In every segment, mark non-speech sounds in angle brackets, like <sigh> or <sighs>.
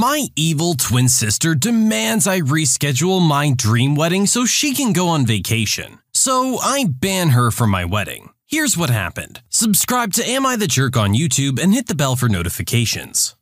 My evil twin sister demands I reschedule my dream wedding so she can go on vacation. So I ban her from my wedding. Here's what happened. Subscribe to Am I the Jerk on YouTube and hit the bell for notifications.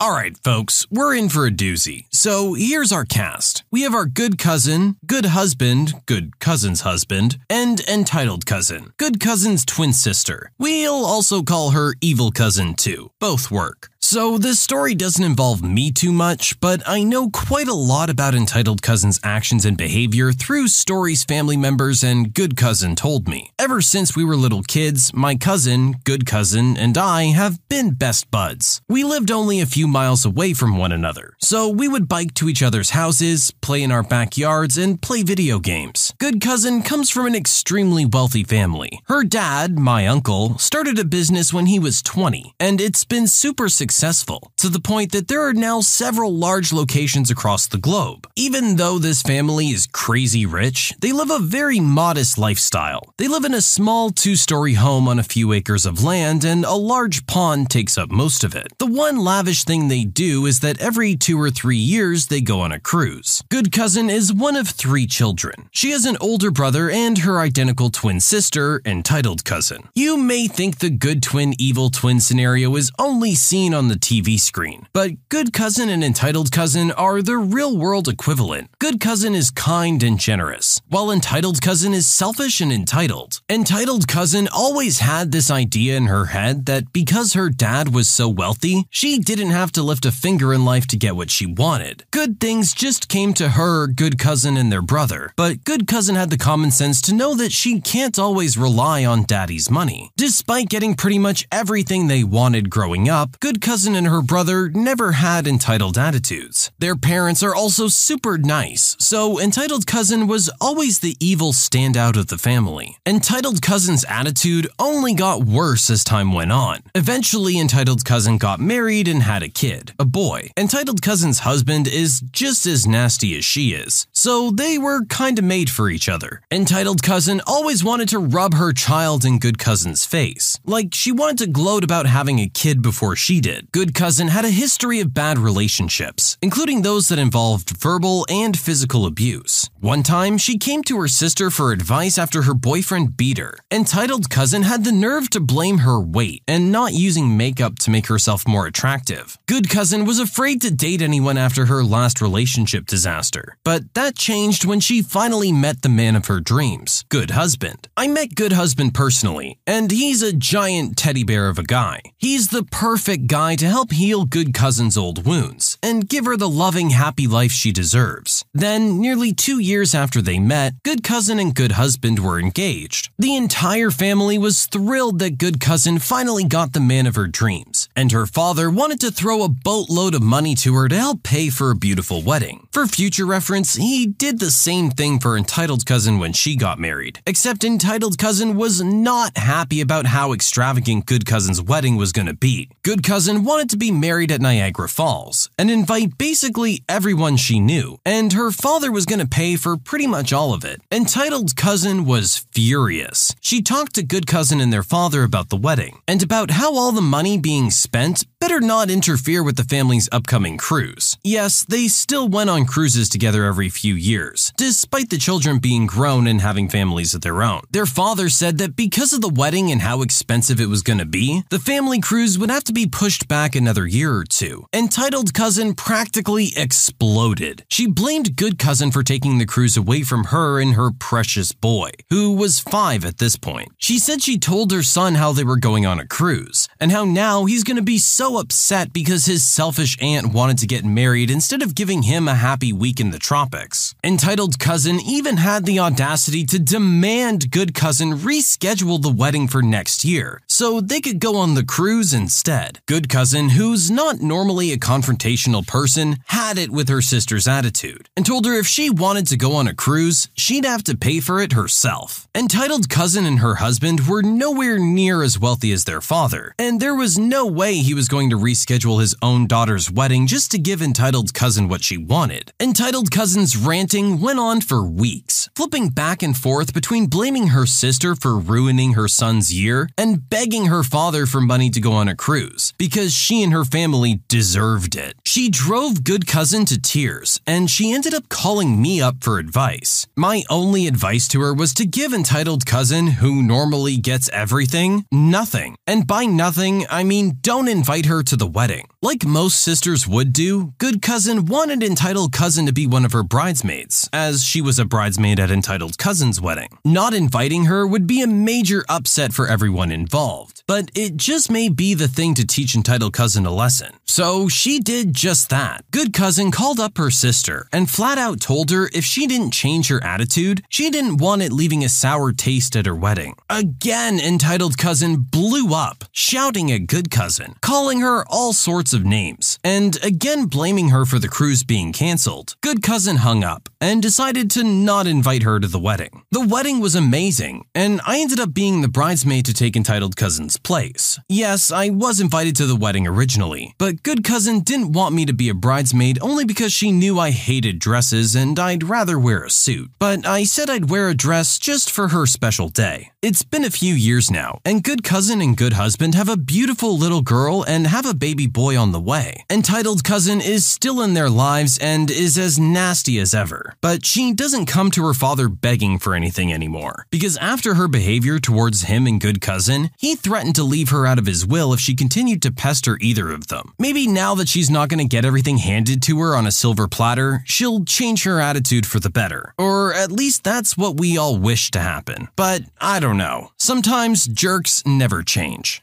Alright, folks, we're in for a doozy. So here's our cast. We have our good cousin, good husband, good cousin's husband, and entitled cousin, good cousin's twin sister. We'll also call her evil cousin too. Both work. So, this story doesn't involve me too much, but I know quite a lot about Entitled Cousin's actions and behavior through stories family members and Good Cousin told me. Ever since we were little kids, my cousin, Good Cousin, and I have been best buds. We lived only a few miles away from one another, so we would bike to each other's houses, play in our backyards, and play video games. Good Cousin comes from an extremely wealthy family. Her dad, my uncle, started a business when he was 20, and it's been super successful successful, to the point that there are now several large locations across the globe. Even though this family is crazy rich, they live a very modest lifestyle. They live in a small two story home on a few acres of land, and a large pond takes up most of it. The one lavish thing they do is that every two or three years they go on a cruise. Good Cousin is one of three children. She has an older brother and her identical twin sister, entitled cousin. You may think the good twin evil twin scenario is only seen on the TV screen. But Good Cousin and Entitled Cousin are the real world equivalent. Good Cousin is kind and generous, while Entitled Cousin is selfish and entitled. Entitled Cousin always had this idea in her head that because her dad was so wealthy, she didn't have to lift a finger in life to get what she wanted. Good things just came to her, Good Cousin, and their brother. But Good Cousin had the common sense to know that she can't always rely on daddy's money. Despite getting pretty much everything they wanted growing up, Good Cousin and her brother never had entitled attitudes. Their parents are also super nice, so entitled cousin was always the evil standout of the family. Entitled cousin's attitude only got worse as time went on. Eventually, entitled cousin got married and had a kid, a boy. Entitled cousin's husband is just as nasty as she is, so they were kinda made for each other. Entitled cousin always wanted to rub her child in good cousin's face, like she wanted to gloat about having a kid before she did. Good Cousin had a history of bad relationships, including those that involved verbal and physical abuse. One time, she came to her sister for advice after her boyfriend beat her. Entitled Cousin had the nerve to blame her weight and not using makeup to make herself more attractive. Good Cousin was afraid to date anyone after her last relationship disaster, but that changed when she finally met the man of her dreams, Good Husband. I met Good Husband personally, and he's a giant teddy bear of a guy. He's the perfect guy to help heal Good Cousin's old wounds and give her the loving, happy life she deserves. Then, nearly two years after they met, Good Cousin and Good Husband were engaged. The entire family was thrilled that Good Cousin finally got the man of her dreams, and her father wanted to throw a boatload of money to her to help pay for a beautiful wedding. For future reference, he did the same thing for Entitled Cousin when she got married, except Entitled Cousin was not happy about how extravagant Good Cousin's wedding was going to be. Good Cousin wanted to be married at Niagara Falls and invite basically everyone she knew, and her father was going to pay for pretty much all of it. Entitled Cousin was furious. She talked to Good Cousin and their father about the wedding, and about how all the money being spent better not interfere with the family's upcoming cruise. Yes, they still went on cruises together every few years, despite the children being grown and having families of their own. Their father said that because of the wedding and how expensive it was going to be, the family cruise would have to be pushed back another year or two. Entitled Cousin practically exploded. She blamed Good Cousin for taking the cruise away from her and her precious boy, who was five at this point. She said she told her son how they were going on a cruise, and how now he's going to be so upset because his selfish aunt wanted to get married instead of giving him a happy week in the tropics. Entitled Cousin even had the audacity to demand Good Cousin reschedule the wedding for next year so they could go on the cruise instead. Good Cousin, who's not normally a confrontational person had it with her sister's attitude and told her if she wanted to go on a cruise, she'd have to pay for it herself. Entitled cousin and her husband were nowhere near as wealthy as their father, and there was no way he was going to reschedule his own daughter's wedding just to give entitled cousin what she wanted. Entitled cousin's ranting went on for weeks, flipping back and forth between blaming her sister for ruining her son's year and begging her father for money to go on a cruise because she and her family deserved it. She drove good cousin to tears and she ended up calling me up for advice. My only advice to her was to give entitled cousin, who normally gets everything, nothing. And by nothing, I mean don't invite her to the wedding. Like most sisters would do, good cousin wanted entitled cousin to be one of her bridesmaids, as she was a bridesmaid at entitled cousin's wedding. Not inviting her would be a major upset for everyone involved, but it just may be the thing to teach entitled cousin a lesson. So she did just that. Good cousin called up her sister and flat out told her if she didn't change her attitude, she didn't want it leaving a sour taste at her wedding. Again, entitled cousin blew up, shouting at good cousin, calling her all sorts of names, and again blaming her for the cruise being canceled. Good cousin hung up and decided to not invite her to the wedding. The wedding was amazing, and I ended up being the bridesmaid to take entitled cousin's place. Yes, I was invited to the wedding originally, but good cousin didn't want me to be a bridesmaid only because she knew I hated dresses and I'd rather wear a suit. But I said I'd wear a dress just for her special day. It's been a few years now, and good cousin and good husband have a beautiful little girl and have a baby boy on the way. Entitled cousin is still in their lives and is as nasty as ever, but she doesn't come to her father begging for anything anymore. Because after her behavior towards him and good cousin, he threatened to leave her out of his will if she continued to pester either of them. Maybe now that she's not going to get everything handed to her on a silver platter, she'll change her attitude for the better. Or at least that's what we all wish to happen. But I don't know. Sometimes jerks never change.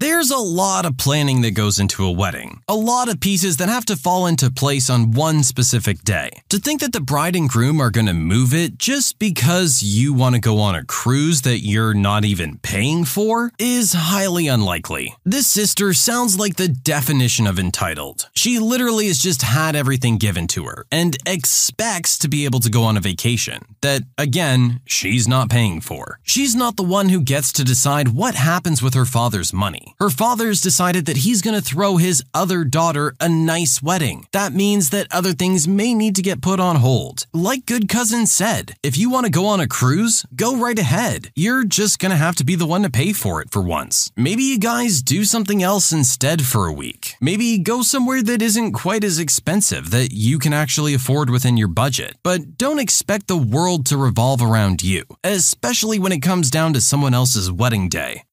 There's a lot of planning that goes into a wedding, a lot of pieces that have to fall into place on one specific day. To think that the bride and groom are going to move it just because you want to go on a cruise that you're not even paying for is highly unlikely. This sister sounds like the definition of entitled. She literally has just had everything given to her and expects to be able to go on a vacation that, again, she's not paying for. She's not the one who gets to decide what happens with her father's money. Her father's decided that he's going to throw his other daughter a nice wedding. That means that other things may need to get put on hold. Like Good Cousin said, if you want to go on a cruise, go right ahead. You're just going to have to be the one to pay for it for once. Maybe you guys do something else instead for a week. Maybe go somewhere that isn't quite as expensive that you can actually afford within your budget. But don't expect the world to revolve around you, especially when it comes down to someone else's wedding day.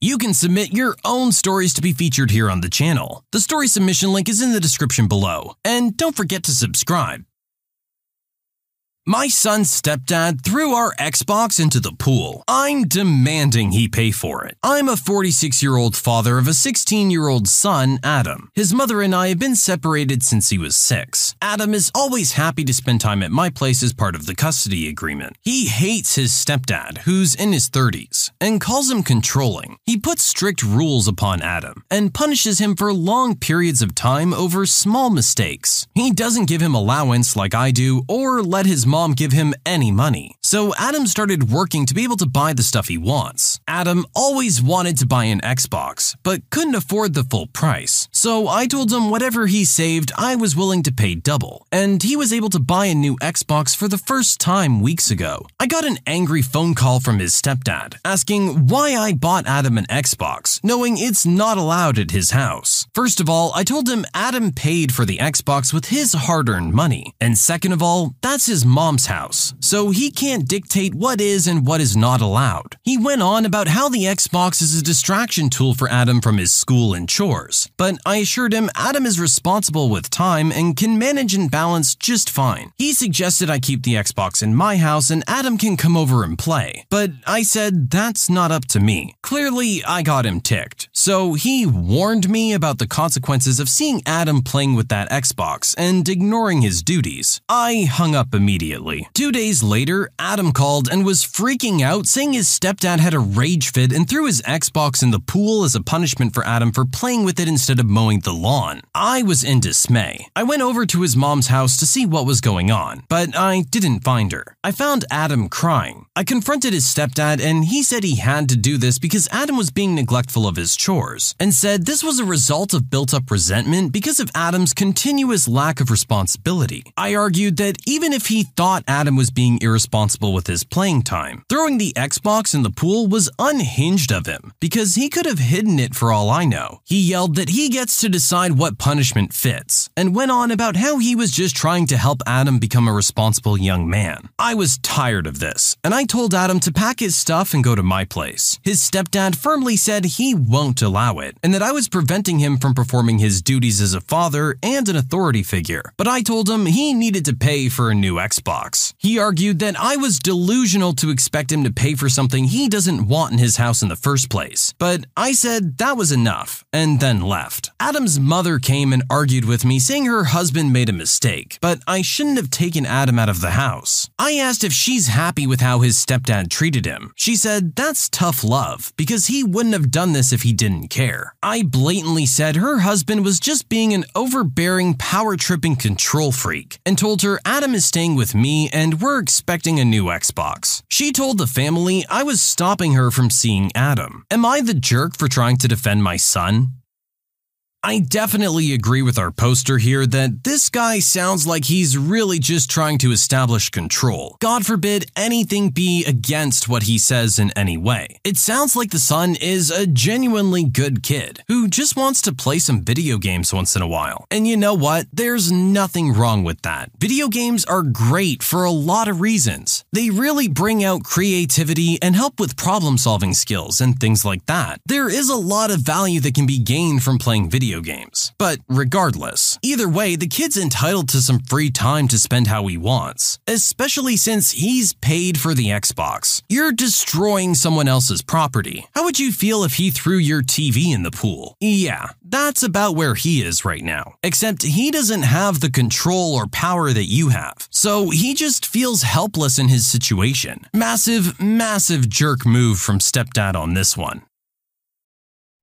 You can submit your own stories to be featured here on the channel. The story submission link is in the description below. And don't forget to subscribe. My son's stepdad threw our Xbox into the pool. I'm demanding he pay for it. I'm a 46 year old father of a 16 year old son, Adam. His mother and I have been separated since he was six. Adam is always happy to spend time at my place as part of the custody agreement. He hates his stepdad, who's in his 30s, and calls him controlling. He puts strict rules upon Adam and punishes him for long periods of time over small mistakes. He doesn't give him allowance like I do or let his mom mom give him any money. So Adam started working to be able to buy the stuff he wants. Adam always wanted to buy an Xbox, but couldn't afford the full price. So I told him whatever he saved, I was willing to pay double. And he was able to buy a new Xbox for the first time weeks ago. I got an angry phone call from his stepdad asking why I bought Adam an Xbox, knowing it's not allowed at his house. First of all, I told him Adam paid for the Xbox with his hard earned money. And second of all, that's his mom house, so he can't dictate what is and what is not allowed. He went on about how the Xbox is a distraction tool for Adam from his school and chores, but I assured him Adam is responsible with time and can manage and balance just fine. He suggested I keep the Xbox in my house and Adam can come over and play. But I said that's not up to me. Clearly, I got him ticked. So he warned me about the consequences of seeing Adam playing with that Xbox and ignoring his duties. I hung up immediately. Two days later, Adam called and was freaking out, saying his stepdad had a rage fit and threw his Xbox in the pool as a punishment for Adam for playing with it instead of mowing the lawn. I was in dismay. I went over to his mom's house to see what was going on, but I didn't find her. I found Adam crying. I confronted his stepdad and he said he had to do this because Adam was being neglectful of his chores and said this was a result of built up resentment because of Adam's continuous lack of responsibility. I argued that even if he thought Adam was being irresponsible with his playing time, throwing the Xbox in the pool was unhinged of him because he could have hidden it for all I know. He yelled that he gets to decide what punishment fits and went on about how he was just trying to help Adam become a responsible young man. I was tired of this, and I told Adam to pack his stuff and go to my place. His stepdad firmly said he won't allow it, and that I was preventing him from performing his duties as a father and an authority figure. But I told him he needed to pay for a new He argued that I was delusional to expect him to pay for something he doesn't want in his house in the first place. But I said that was enough, and then left. Adam's mother came and argued with me, saying her husband made a mistake, but I shouldn't have taken Adam out of the house. I asked if she's happy with how his stepdad treated him. She said that's tough love, because he wouldn't have done this if he didn't care. I blatantly said her husband was just being an overbearing, power tripping control freak, and told her Adam is staying with me and we're expecting a new Xbox. She told the family I was stopping her from seeing Adam. Am I the jerk for trying to defend my son? I definitely agree with our poster here that this guy sounds like he's really just trying to establish control. God forbid anything be against what he says in any way. It sounds like the son is a genuinely good kid who just wants to play some video games once in a while. And you know what? There's nothing wrong with that. Video games are great for a lot of reasons. They really bring out creativity and help with problem solving skills and things like that. There is a lot of value that can be gained from playing video games. But regardless, either way, the kid's entitled to some free time to spend how he wants, especially since he's paid for the Xbox. You're destroying someone else's property. How would you feel if he threw your TV in the pool? Yeah, that's about where he is right now. Except he doesn't have the control or power that you have. So he just feels helpless in his situation. Massive, massive jerk move from stepdad on this one.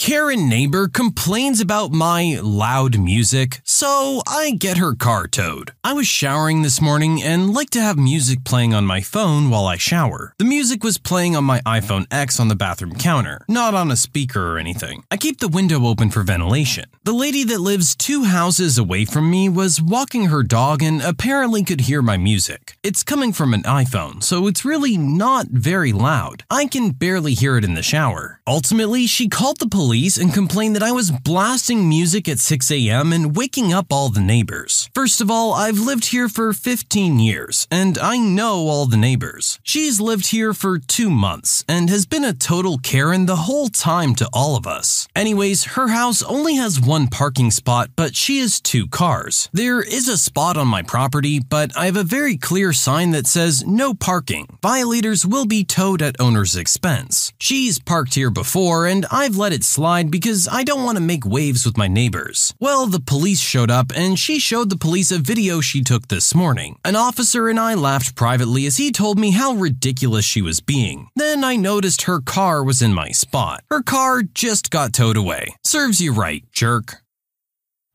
Karen neighbor complains about my loud music, so I get her car towed. I was showering this morning and like to have music playing on my phone while I shower. The music was playing on my iPhone X on the bathroom counter, not on a speaker or anything. I keep the window open for ventilation. The lady that lives two houses away from me was walking her dog and apparently could hear my music. It's coming from an iPhone, so it's really not very loud. I can barely hear it in the shower. Ultimately, she called the police and complained that I was blasting music at 6 a.m. and waking up all the neighbors. First of all, I've lived here for 15 years, and I know all the neighbors. She's lived here for two months and has been a total Karen the whole time to all of us. Anyways, her house only has one parking spot, but she has two cars. There is a spot on my property, but I have a very clear sign that says no parking. Violators will be towed at owner's expense. She's parked here before, and I've let it slip slide because I don't want to make waves with my neighbors. Well, the police showed up and she showed the police a video she took this morning. An officer and I laughed privately as he told me how ridiculous she was being. Then I noticed her car was in my spot. Her car just got towed away. Serves you right, jerk.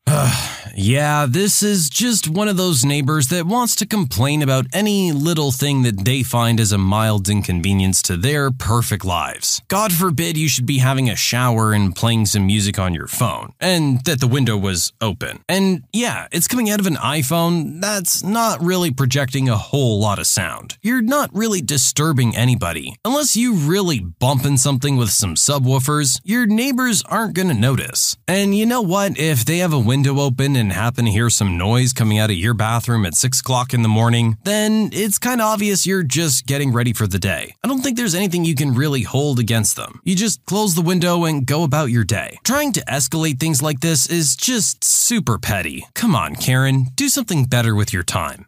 <sighs> yeah, this is just one of those neighbors that wants to complain about any little thing that they find as a mild inconvenience to their perfect lives. God forbid you should be having a shower and playing some music on your phone, and that the window was open. And yeah, it's coming out of an iPhone, that's not really projecting a whole lot of sound. You're not really disturbing anybody. Unless you really bumping something with some subwoofers, your neighbors aren't gonna notice. And you know what? If they have a window window open and happen to hear some noise coming out of your bathroom at 6 o'clock in the morning, then it's kind of obvious you're just getting ready for the day. I don't think there's anything you can really hold against them. You just close the window and go about your day. Trying to escalate things like this is just super petty. Come on, Karen, do something better with your time.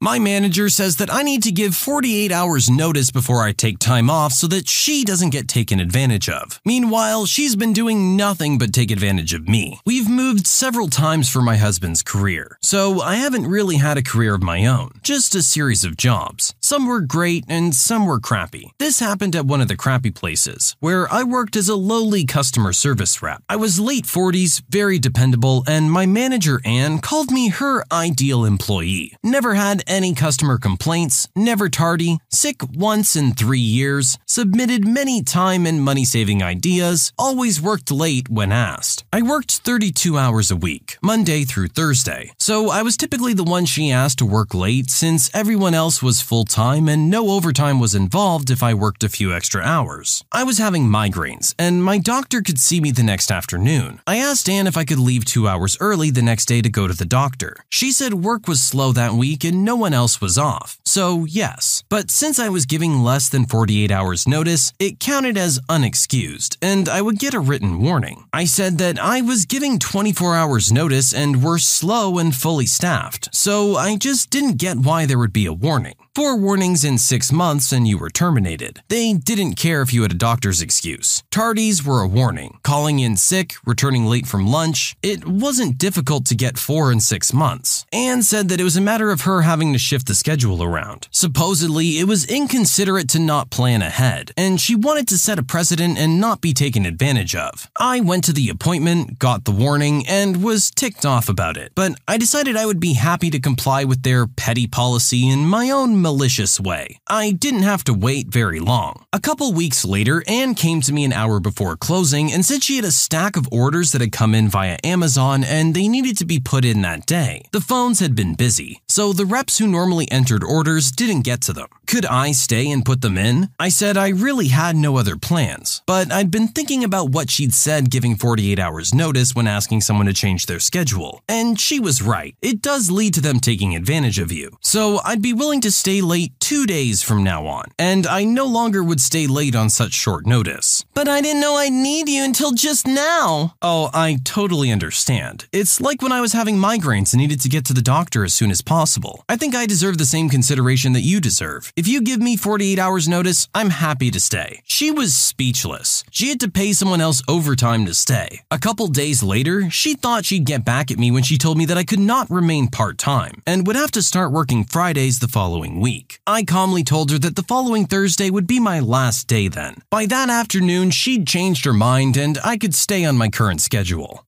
My manager says that I need to give 48 hours notice before I take time off so that she doesn't get taken advantage of. Meanwhile, she's been doing nothing but take advantage of me. We've moved several times for my husband's career, so I haven't really had a career of my own, just a series of jobs. Some were great and some were crappy. This happened at one of the crappy places, where I worked as a lowly customer service rep. I was late 40s, very dependable, and my manager Anne called me her ideal employee. Never had any customer complaints, never tardy, sick once in three years, submitted many time and money saving ideas, always worked late when asked. I worked 32 hours a week, Monday through Thursday, so I was typically the one she asked to work late since everyone else was full time and no overtime was involved if I worked a few extra hours. I was having migraines, and my doctor could see me the next afternoon. I asked Anne if I could leave two hours early the next day to go to the doctor. She said work was slow that week and no one else was off. So, yes. But since I was giving less than 48 hours notice, it counted as unexcused, and I would get a written warning. I said that I was giving 24 hours notice and were slow and fully staffed, so I just didn't get why there would be a warning. Four warnings in six months and you were terminated. They didn't care if you had a doctor's excuse. Tardies were a warning. Calling in sick, returning late from lunch, it wasn't difficult to get four in six months. Anne said that it was a matter of her having to shift the schedule around. Supposedly, it was inconsiderate to not plan ahead, and she wanted to set a precedent and not be taken advantage of. I went to the appointment, got the warning, and was ticked off about it, but I decided I would be happy to comply with their petty policy in my own malicious way. I didn't have to wait very long. A couple weeks later, Anne came to me an hour before closing and said she had a stack of orders that had come in via Amazon and they needed to be put in that day. The phones had been busy, so the reps who normally entered orders didn't get to them. Could I stay and put them in? I said I really had no other plans, but I'd been thinking about what she'd said giving 48 hours notice when asking someone to change their schedule. And she was right. It does lead to them taking advantage of you. So I'd be willing to stay late two days from now on, and I no longer would stay late on such short notice. But I didn't know I'd need you until just now. Oh, I totally understand. It's like when I was having migraines and needed to get to the doctor as soon as possible. I think I deserve the same consideration that you deserve. If you give me 48 hours notice, I'm happy to stay. She was speechless. She had to pay someone else overtime to stay. A couple days later, she thought she'd get back at me when she told me that I could not remain part time and would have to start working Fridays the following week. I calmly told her that the following Thursday would be my last day then. By that afternoon, she'd changed her mind and I could stay on my current schedule.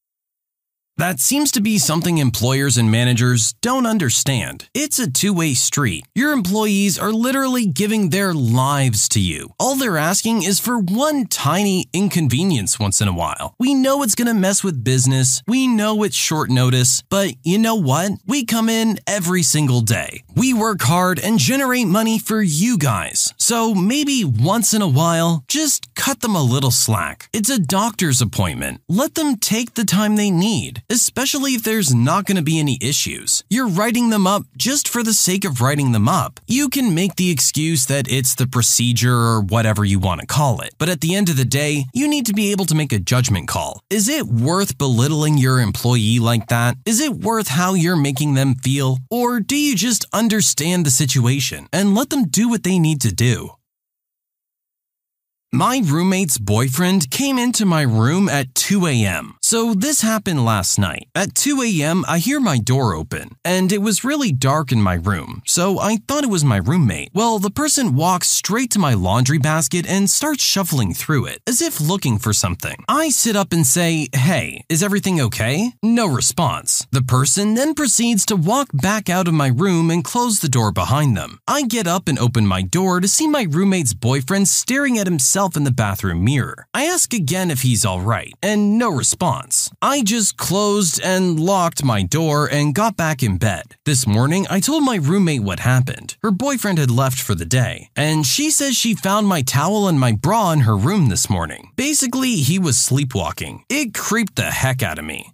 That seems to be something employers and managers don't understand. It's a two way street. Your employees are literally giving their lives to you. All they're asking is for one tiny inconvenience once in a while. We know it's going to mess with business. We know it's short notice. But you know what? We come in every single day. We work hard and generate money for you guys. So maybe once in a while, just cut them a little slack. It's a doctor's appointment. Let them take the time they need especially if there's not going to be any issues. You're writing them up just for the sake of writing them up. You can make the excuse that it's the procedure or whatever you want to call it, but at the end of the day, you need to be able to make a judgment call. Is it worth belittling your employee like that? Is it worth how you're making them feel? Or do you just understand the situation and let them do what they need to do? My roommate's boyfriend came into my room at 2 a.m. So this happened last night. At 2 a.m., I hear my door open, and it was really dark in my room, so I thought it was my roommate. Well, the person walks straight to my laundry basket and starts shuffling through it, as if looking for something. I sit up and say, Hey, is everything okay? No response. The person then proceeds to walk back out of my room and close the door behind them. I get up and open my door to see my roommate's boyfriend staring at himself in the bathroom mirror. I ask again if he's alright, and no response. I just closed and locked my door and got back in bed. This morning, I told my roommate what happened. Her boyfriend had left for the day, and she says she found my towel and my bra in her room this morning. Basically, he was sleepwalking. It creeped the heck out of me.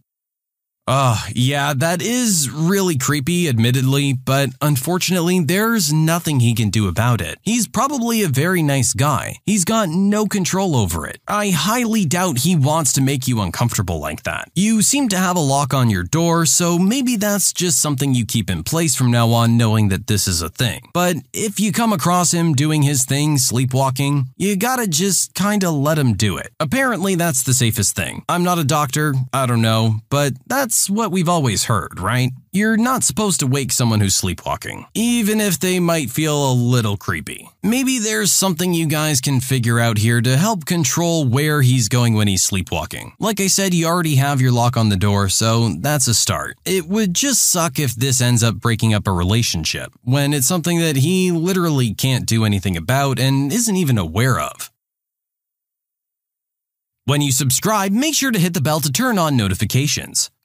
Oh, yeah, that is really creepy, admittedly, but unfortunately, there's nothing he can do about it. He's probably a very nice guy. He's got no control over it. I highly doubt he wants to make you uncomfortable like that. You seem to have a lock on your door, so maybe that's just something you keep in place from now on, knowing that this is a thing. But if you come across him doing his thing, sleepwalking, you gotta just kinda let him do it. Apparently, that's the safest thing. I'm not a doctor, I don't know, but that's that's what we've always heard, right? You're not supposed to wake someone who's sleepwalking, even if they might feel a little creepy. Maybe there's something you guys can figure out here to help control where he's going when he's sleepwalking. Like I said, you already have your lock on the door, so that's a start. It would just suck if this ends up breaking up a relationship, when it's something that he literally can't do anything about and isn't even aware of. When you subscribe, make sure to hit the bell to turn on notifications.